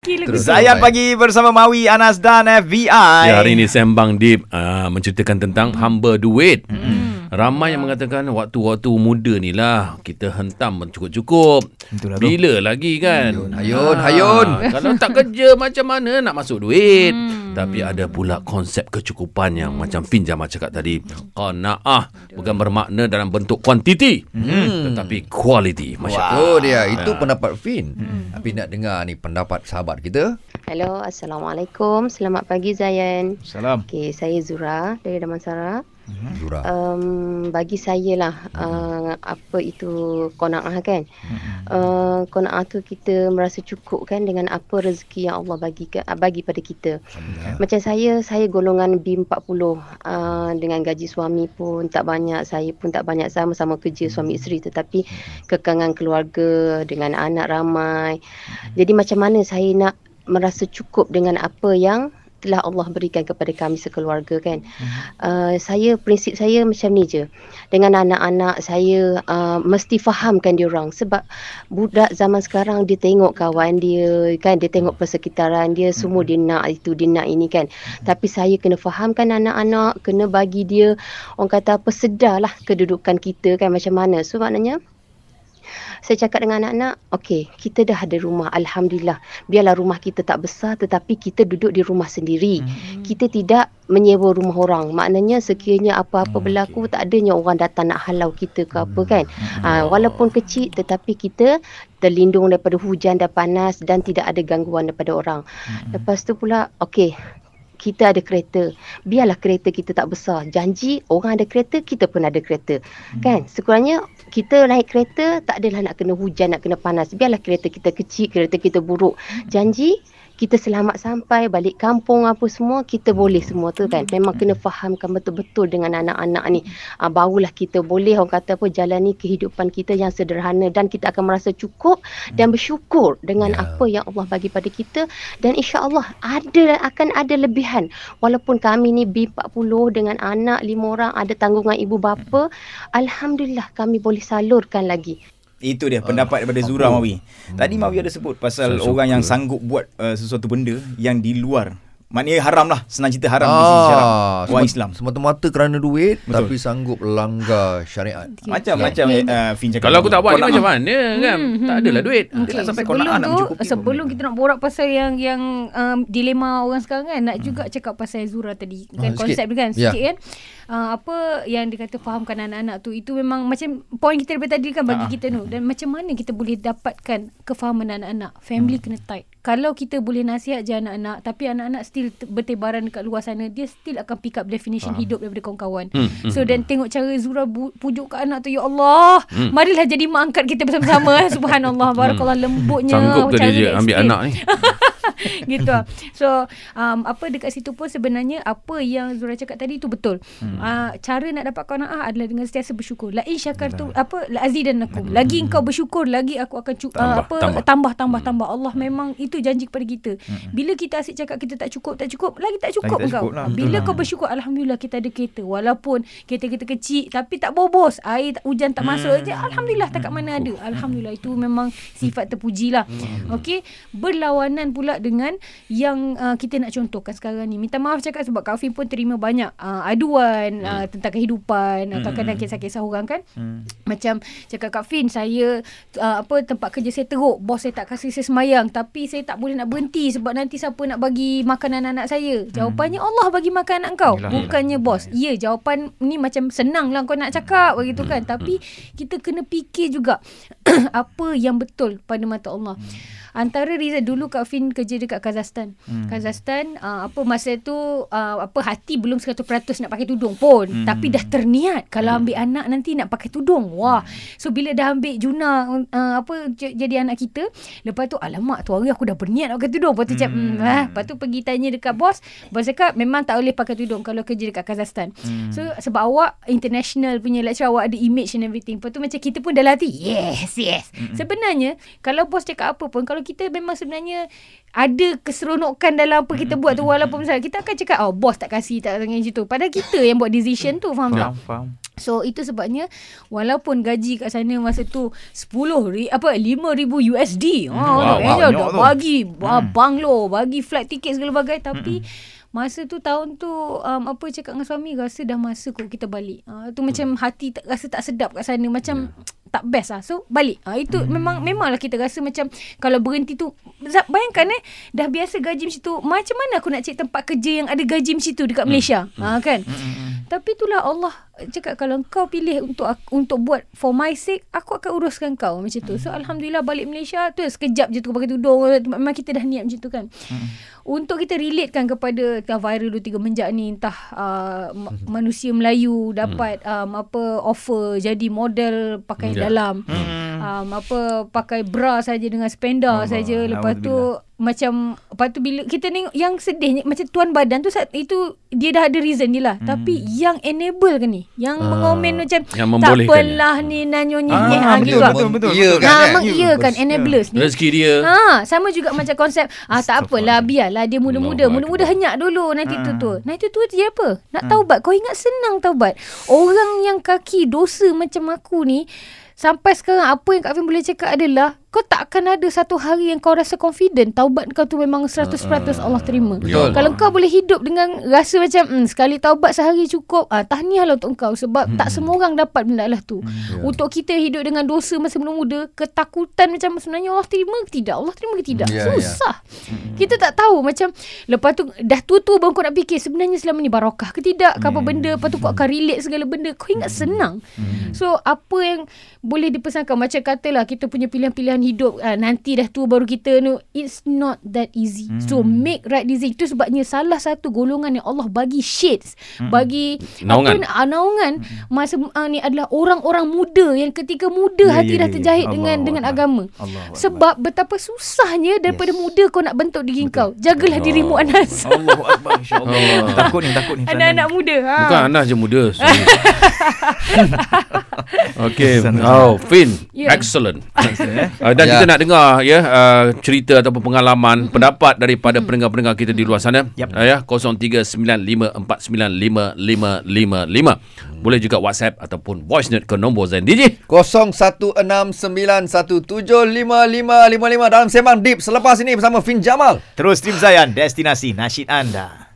Terus. Zayan pagi bersama Mawi, Anas dan FBI. Ya, hari ini Sembang Deep uh, menceritakan tentang hamba duit. Hmm. Ramai yang mengatakan waktu-waktu muda ni lah kita hentam cukup-cukup. Itulah tu. Bila lagi kan? Hayun, hayun. Ah, kalau tak kerja macam mana nak masuk duit? Tapi ada pula konsep kecukupan yang macam Fin Jamal cakap tadi. Qanaah bukan bermakna dalam bentuk kuantiti. Tetapi quality. Masya Allah. Oh dia, itu pendapat Fin. Tapi nak dengar ni pendapat sahabat kita. Hello, Assalamualaikum. Selamat pagi Zayan. Salam. Okay, saya Zura dari Damansara. Zura. Um, bagi saya lah, uh, apa itu kona'ah kan? Uh, kona'ah tu kita merasa cukup kan dengan apa rezeki yang Allah bagi ke, bagi pada kita. Macam saya, saya golongan B40. Uh, dengan gaji suami pun tak banyak, saya pun tak banyak sama-sama kerja suami isteri tetapi kekangan keluarga dengan anak ramai. Jadi macam mana saya nak merasa cukup dengan apa yang telah Allah berikan kepada kami sekeluarga kan. Uh, saya prinsip saya macam ni je. Dengan anak-anak saya uh, mesti fahamkan dia orang sebab budak zaman sekarang dia tengok kawan dia kan dia tengok persekitaran dia semua dia nak itu dia nak ini kan. Tapi saya kena fahamkan anak-anak, kena bagi dia orang kata apa sedarlah kedudukan kita kan macam mana. So maknanya saya cakap dengan anak-anak, okey, kita dah ada rumah, alhamdulillah. Biarlah rumah kita tak besar tetapi kita duduk di rumah sendiri. Hmm. Kita tidak menyewa rumah orang. Maknanya sekiranya apa-apa Hmm, berlaku tak adanya orang datang nak halau kita ke apa kan. Ha, walaupun kecil tetapi kita terlindung daripada hujan dan panas dan tidak ada gangguan daripada orang. Lepas tu pula, okey, kita ada kereta. Biarlah kereta kita tak besar. Janji orang ada kereta, kita pun ada kereta. Hmm. Kan? Sekurangnya kita naik kereta tak adalah nak kena hujan, nak kena panas. Biarlah kereta kita kecil, kereta kita buruk. Janji kita selamat sampai balik kampung apa semua kita boleh semua tu kan. Memang kena fahamkan betul-betul dengan anak-anak ni. Uh, barulah kita boleh orang kata apa jalani kehidupan kita yang sederhana dan kita akan merasa cukup dan bersyukur dengan Ya. apa yang Allah bagi pada kita. Dan insya-Allah ada akan ada lebihan. Walaupun kami ni B40 dengan anak lima orang ada tanggungan ibu bapa alhamdulillah kami boleh salurkan lagi Itu dia pendapat daripada Zura? Mawi. Tadi Mawi ada sebut pasal Saya orang yang suka. sanggup buat uh, sesuatu benda yang di luar. Maknanya haram lah. Senang cerita haram di sisi syarak. Orang Islam. Semata-mata kerana duit Betul. tapi sanggup langgar syariat. Macam-macam uh, Fin cakap. Kalau aku tak buat ni nak- macam mana kan? Tak adalah duit. Dia nak sampai kau sebelum nak nak tu mencukupi sebelum kita nak borak pasal yang yang um, dilema orang sekarang kan nak juga cakap pasal Zura tadi kan Ah, konsep sikit. dia kan Ya. sikit kan uh, apa yang dia kata fahamkan anak-anak tu itu memang macam poin kita daripada tadi kan bagi Ah. kita tu. Dan macam mana kita boleh dapatkan kefahaman anak-anak? Family kena tight. Kalau kita boleh nasihat je anak-anak tapi anak-anak still bertebaran dekat luar sana dia still akan pick up definition hidup daripada kawan-kawan. Hmm, hmm, so dan tengok cara Zura bu- pujuk ke anak tu ya Allah marilah jadi mak angkat kita bersama-sama eh. subhanallah barakallah lembutnya Sanggup ke dia je ambil anak ni? gitu lah. So um, apa dekat situ pun sebenarnya apa yang Zura cakap tadi itu betul. Hmm. Uh, cara nak dapat qanaah adalah dengan sentiasa bersyukur. La in syakartu apa la azidannakum. Lagi engkau bersyukur lagi aku akan cu- Tambah, uh, apa tambah. tambah tambah tambah. Allah memang itu janji kepada kita. Bila kita asyik cakap kita tak cukup tak cukup lagi tak cukup Lagi tak kau. cukup lah. Bila kau bersyukur alhamdulillah kita ada kereta walaupun kereta kita kecil tapi tak bobos. Air tak, hujan tak masuk je alhamdulillah tak kat mana ada. Alhamdulillah itu memang sifat terpujilah. Okey, berlawanan pula dengan yang uh, kita nak contohkan sekarang ni. Minta maaf cakap sebab Kak Fim pun terima banyak uh, aduan uh, tentang kehidupan, uh, kadang-kadang kisah-kisah orang kan. Macam cakap Kak Fin, saya uh, apa tempat kerja saya teruk, bos saya tak kasih saya semayang. Tapi saya tak boleh nak berhenti sebab nanti siapa nak bagi makanan anak saya. Jawapannya Allah bagi makan anak kau, Yelah, bukannya bos. Ya, jawapan ni macam senang lah kau nak cakap begitu kan. Tapi kita kena fikir juga apa yang betul pada mata Allah. Antara reason dulu Kak Fin kerja dekat Kazakhstan. Hmm. Kazakhstan uh, apa masa tu uh, apa hati belum 100% nak pakai tudung pun hmm. tapi dah terniat kalau ambil anak nanti nak pakai tudung. Wah. So bila dah ambil Juna uh, apa jadi anak kita, lepas tu alamak tu hari aku dah berniat nak pakai tudung. Lepas tu cakap hmm. ah, lepas tu pergi tanya dekat bos, bos cakap memang tak boleh pakai tudung kalau kerja dekat Kazakhstan. Hmm. So sebab awak international punya lecturer awak ada image and everything. Lepas tu macam kita pun dalam hati, yes, yes. Hmm. Sebenarnya kalau bos cakap apa pun kalau kita memang sebenarnya ada keseronokan dalam apa kita buat tu walaupun misalnya kita akan cakap oh bos tak kasih tak macam tu padahal kita yang buat decision tu faham tak Faham, faham. So itu sebabnya walaupun gaji kat sana masa tu 10 ri, apa 5000 USD. Oh, Wow, wow, dah bagi hmm. banglo, bagi flight tiket segala bagai tapi Masa tu tahun tu um, apa cakap dengan suami rasa dah masa kot kita balik. Uh, tu macam hati tak, rasa tak sedap kat sana macam tak best lah. So balik. Uh, itu memang memanglah kita rasa macam kalau berhenti tu bayangkan eh dah biasa gaji macam tu macam mana aku nak cari tempat kerja yang ada gaji macam tu dekat Malaysia. Ha kan? Tapi itulah Allah cakap kalau kau pilih untuk aku, untuk buat for my sake aku akan uruskan kau macam tu. So alhamdulillah balik Malaysia tu sekejap je tu pakai tudung memang kita dah niat macam tu kan. Untuk kita relatekan kepada entah viral 2 3 menjak ni entah uh, ma- manusia Melayu dapat um, apa offer jadi model pakai Ya. dalam. Um, apa pakai bra saja dengan spender saja. Lepas tu macam lepas tu bila kita tengok yang sedihnya macam tuan badan tu saat itu dia dah ada reason dia lah. Hmm. tapi yang enable kan ni? Yang Ah, mengomen macam yang tak apalah ni nanyonya Ah, ni. Ha, betul, gitu betul, betul, Ya betul. kan, Ha, kan? memang iya kan enablers ni. rezeki dia. Ha, sama juga macam konsep ah tak apalah biarlah dia muda-muda, muda-muda henyak dulu. Nanti tu tu. Nanti tu dia apa? Nak taubat. Kau ingat senang taubat. Orang yang kaki dosa macam aku ni sampai sekarang apa yang Kak Fin boleh cakap adalah kau tak akan ada satu hari yang kau rasa confident taubat kau tu memang 100% Allah terima. Betul. Kalau kau boleh hidup dengan rasa macam hmm, sekali taubat sehari cukup, ah tahniahlah untuk kau sebab tak semua orang dapat benda lah tu. Untuk kita hidup dengan dosa masa muda-muda, ketakutan macam sebenarnya Allah terima ke tidak? Allah terima ke tidak? Ya, ya. Susah. Kita tak tahu macam lepas tu dah tua-tua baru kau nak fikir sebenarnya selama ni barakah ke tidak? Ke apa benda? Lepas tu kau akan relate segala benda. Kau ingat senang. So apa yang boleh dipesankan macam katalah kita punya pilihan-pilihan hidup uh, nanti dah tua baru kita no it's not that easy. So make right decision. Itu sebabnya salah satu golongan yang Allah bagi shades, bagi Naungan. apa, uh, naungan masa uh, ni adalah orang-orang muda yang ketika muda Ya, hati ya, dah ya, terjahit ya. dengan Allahu dengan Akbar. agama. Akbar. Sebab betapa susahnya daripada muda kau nak bentuk diri kau. Jagalah dirimu Anas. Allahu akbar insya-Allah. Takut ni, takut ni. Anak-anak muda. Ha. Bukan Anas je muda. Okay Sana. Oh Fin Ya. Excellent eh. Uh, dan Ya. kita nak dengar ya uh, cerita ataupun pengalaman pendapat daripada pendengar-pendengar kita di luar sana Yap. uh, ya 0395495555 boleh juga WhatsApp ataupun voice note ke nombor Zain DJ 0169175555 dalam sembang deep selepas ini bersama Fin Jamal. Terus Stream Zayan, destinasi nasyid anda.